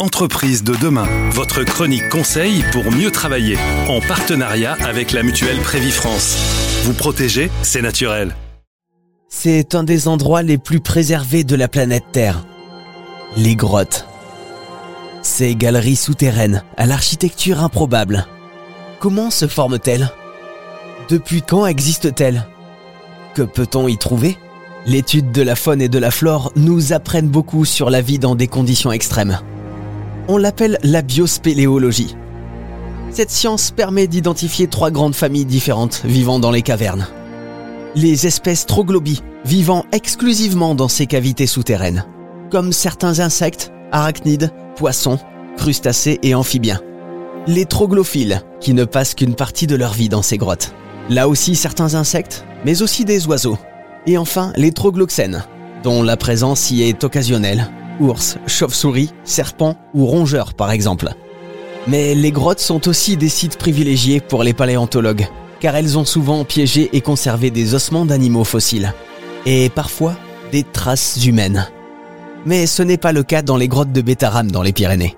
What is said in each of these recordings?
Entreprise de demain, votre chronique conseil pour mieux travailler, en partenariat avec la mutuelle Prévifrance. Vous protéger, c'est naturel. C'est un des endroits les plus préservés de la planète Terre. Les grottes. Ces galeries souterraines à l'architecture improbable. Comment se forment-elles? Depuis quand existent-elles? Que peut-on y trouver? L'étude de la faune et de la flore nous apprennent beaucoup sur la vie dans des conditions extrêmes. On l'appelle la biospéléologie. Cette science permet d'identifier trois grandes familles différentes vivant dans les cavernes. Les espèces troglobies vivant exclusivement dans ces cavités souterraines, comme certains insectes, arachnides, poissons, crustacés et amphibiens. Les troglophiles, qui ne passent qu'une partie de leur vie dans ces grottes. Là aussi certains insectes, mais aussi des oiseaux. Et enfin les trogloxènes, dont la présence y est occasionnelle, ours, chauve-souris, serpents ou rongeurs par exemple. Mais les grottes sont aussi des sites privilégiés pour les paléontologues, car elles ont souvent piégé et conservé des ossements d'animaux fossiles, et parfois des traces humaines. Mais ce n'est pas le cas dans les grottes de Bétaram dans les Pyrénées.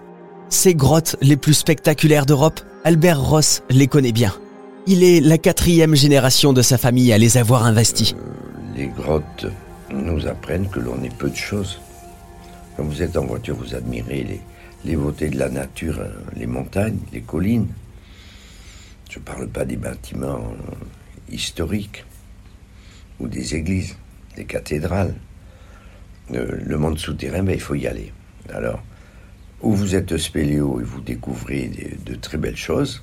Ces grottes les plus spectaculaires d'Europe, Albert Ross les connaît bien. Il est la quatrième génération de sa famille à les avoir investies. Euh, les grottes nous apprennent que l'on est peu de choses. Quand vous êtes en voiture, vous admirez les, beautés de la nature, euh, les montagnes, les collines. Je ne parle pas des bâtiments euh, historiques ou des églises, des cathédrales. Euh, le monde souterrain, ben, il faut y aller. Alors, ou vous êtes spéléo et vous découvrez de, de très belles choses,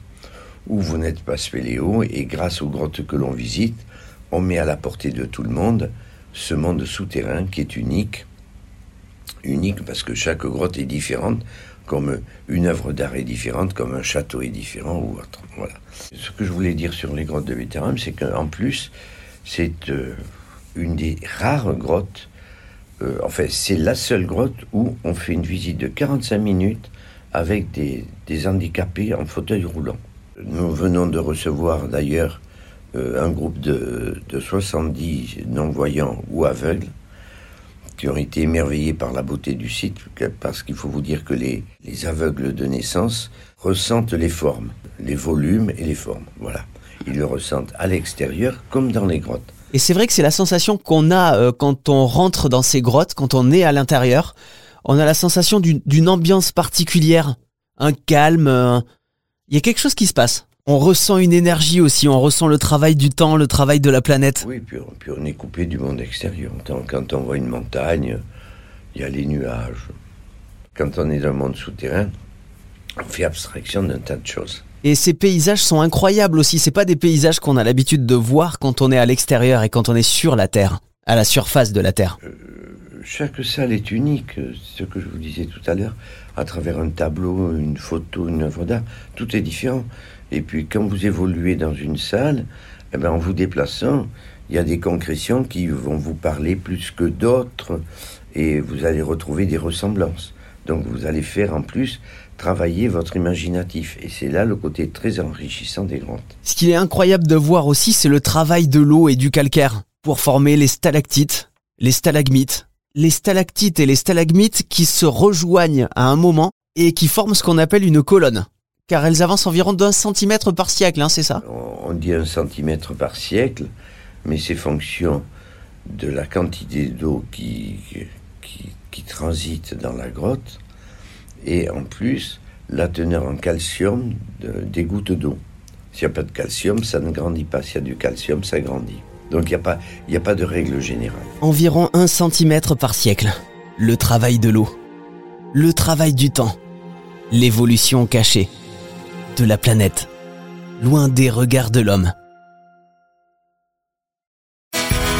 ou vous n'êtes pas spéléo et grâce aux grottes que l'on visite, on met à la portée de tout le monde ce monde souterrain qui est unique unique parce que chaque grotte est différente, comme une œuvre d'art est différente, comme un château est différent ou autre. Voilà. Ce que je voulais dire sur les grottes de Vétéran, c'est qu'en plus, c'est euh, une des rares grottes, euh, enfin, c'est la seule grotte où on fait une visite de 45 minutes avec des, handicapés en fauteuil roulant. Nous venons de recevoir d'ailleurs euh, un groupe de, de 70 non-voyants ou aveugles qui ont été émerveillés par la beauté du site, parce qu'il faut vous dire que les, les aveugles de naissance ressentent les formes, les volumes et les formes. Voilà. Ils le ressentent à l'extérieur comme dans les grottes. Et c'est vrai que c'est la sensation qu'on a euh, quand on rentre dans ces grottes, quand on est à l'intérieur. On a la sensation d'une ambiance particulière, un calme. Il y a quelque chose qui se passe on ressent une énergie aussi, on ressent le travail du temps, le travail de la planète. Oui, puis, puis on est coupé du monde extérieur. Quand on voit une montagne, il y a les nuages. Quand on est dans le monde souterrain, on fait abstraction d'un tas de choses. Et ces paysages sont incroyables aussi. C'est pas des paysages qu'on a l'habitude de voir quand on est à l'extérieur et quand on est sur la Terre, à la surface de la Terre. Euh, chaque salle est unique. Ce que je vous disais tout à l'heure, à travers un tableau, une photo, une œuvre d'art, tout est différent. Et puis quand vous évoluez dans une salle, eh ben, en vous déplaçant, il y a des concrétions qui vont vous parler plus que d'autres et vous allez retrouver des ressemblances. Donc vous allez faire en plus travailler votre imaginatif. Et c'est là le côté très enrichissant des grottes. Ce qui est incroyable de voir aussi, c'est le travail de l'eau et du calcaire pour former les stalactites, les stalagmites, les stalactites et les stalagmites qui se rejoignent à un moment et qui forment ce qu'on appelle une colonne car elles avancent environ d'un centimètre par siècle, hein, c'est ça? On dit un centimètre par siècle, mais c'est fonction de la quantité d'eau qui, qui, transite dans la grotte, et en plus la teneur en calcium des gouttes d'eau. S'il n'y a pas de calcium, ça ne grandit pas. S'il y a du calcium, ça grandit. Donc il n'y a, pas, a pas de règle générale. Environ un centimètre par siècle. Le travail de l'eau. Le travail du temps. L'évolution cachée de la planète, loin des regards de l'homme.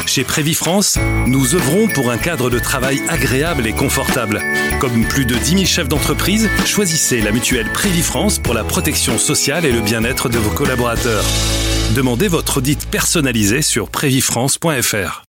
Chez Prévifrance, nous œuvrons pour un cadre de travail agréable et confortable. Comme plus de 10 000 chefs d'entreprise, choisissez la mutuelle Prévifrance pour la protection sociale et le bien-être de vos collaborateurs. Demandez votre audit personnalisé sur prévifrance.fr.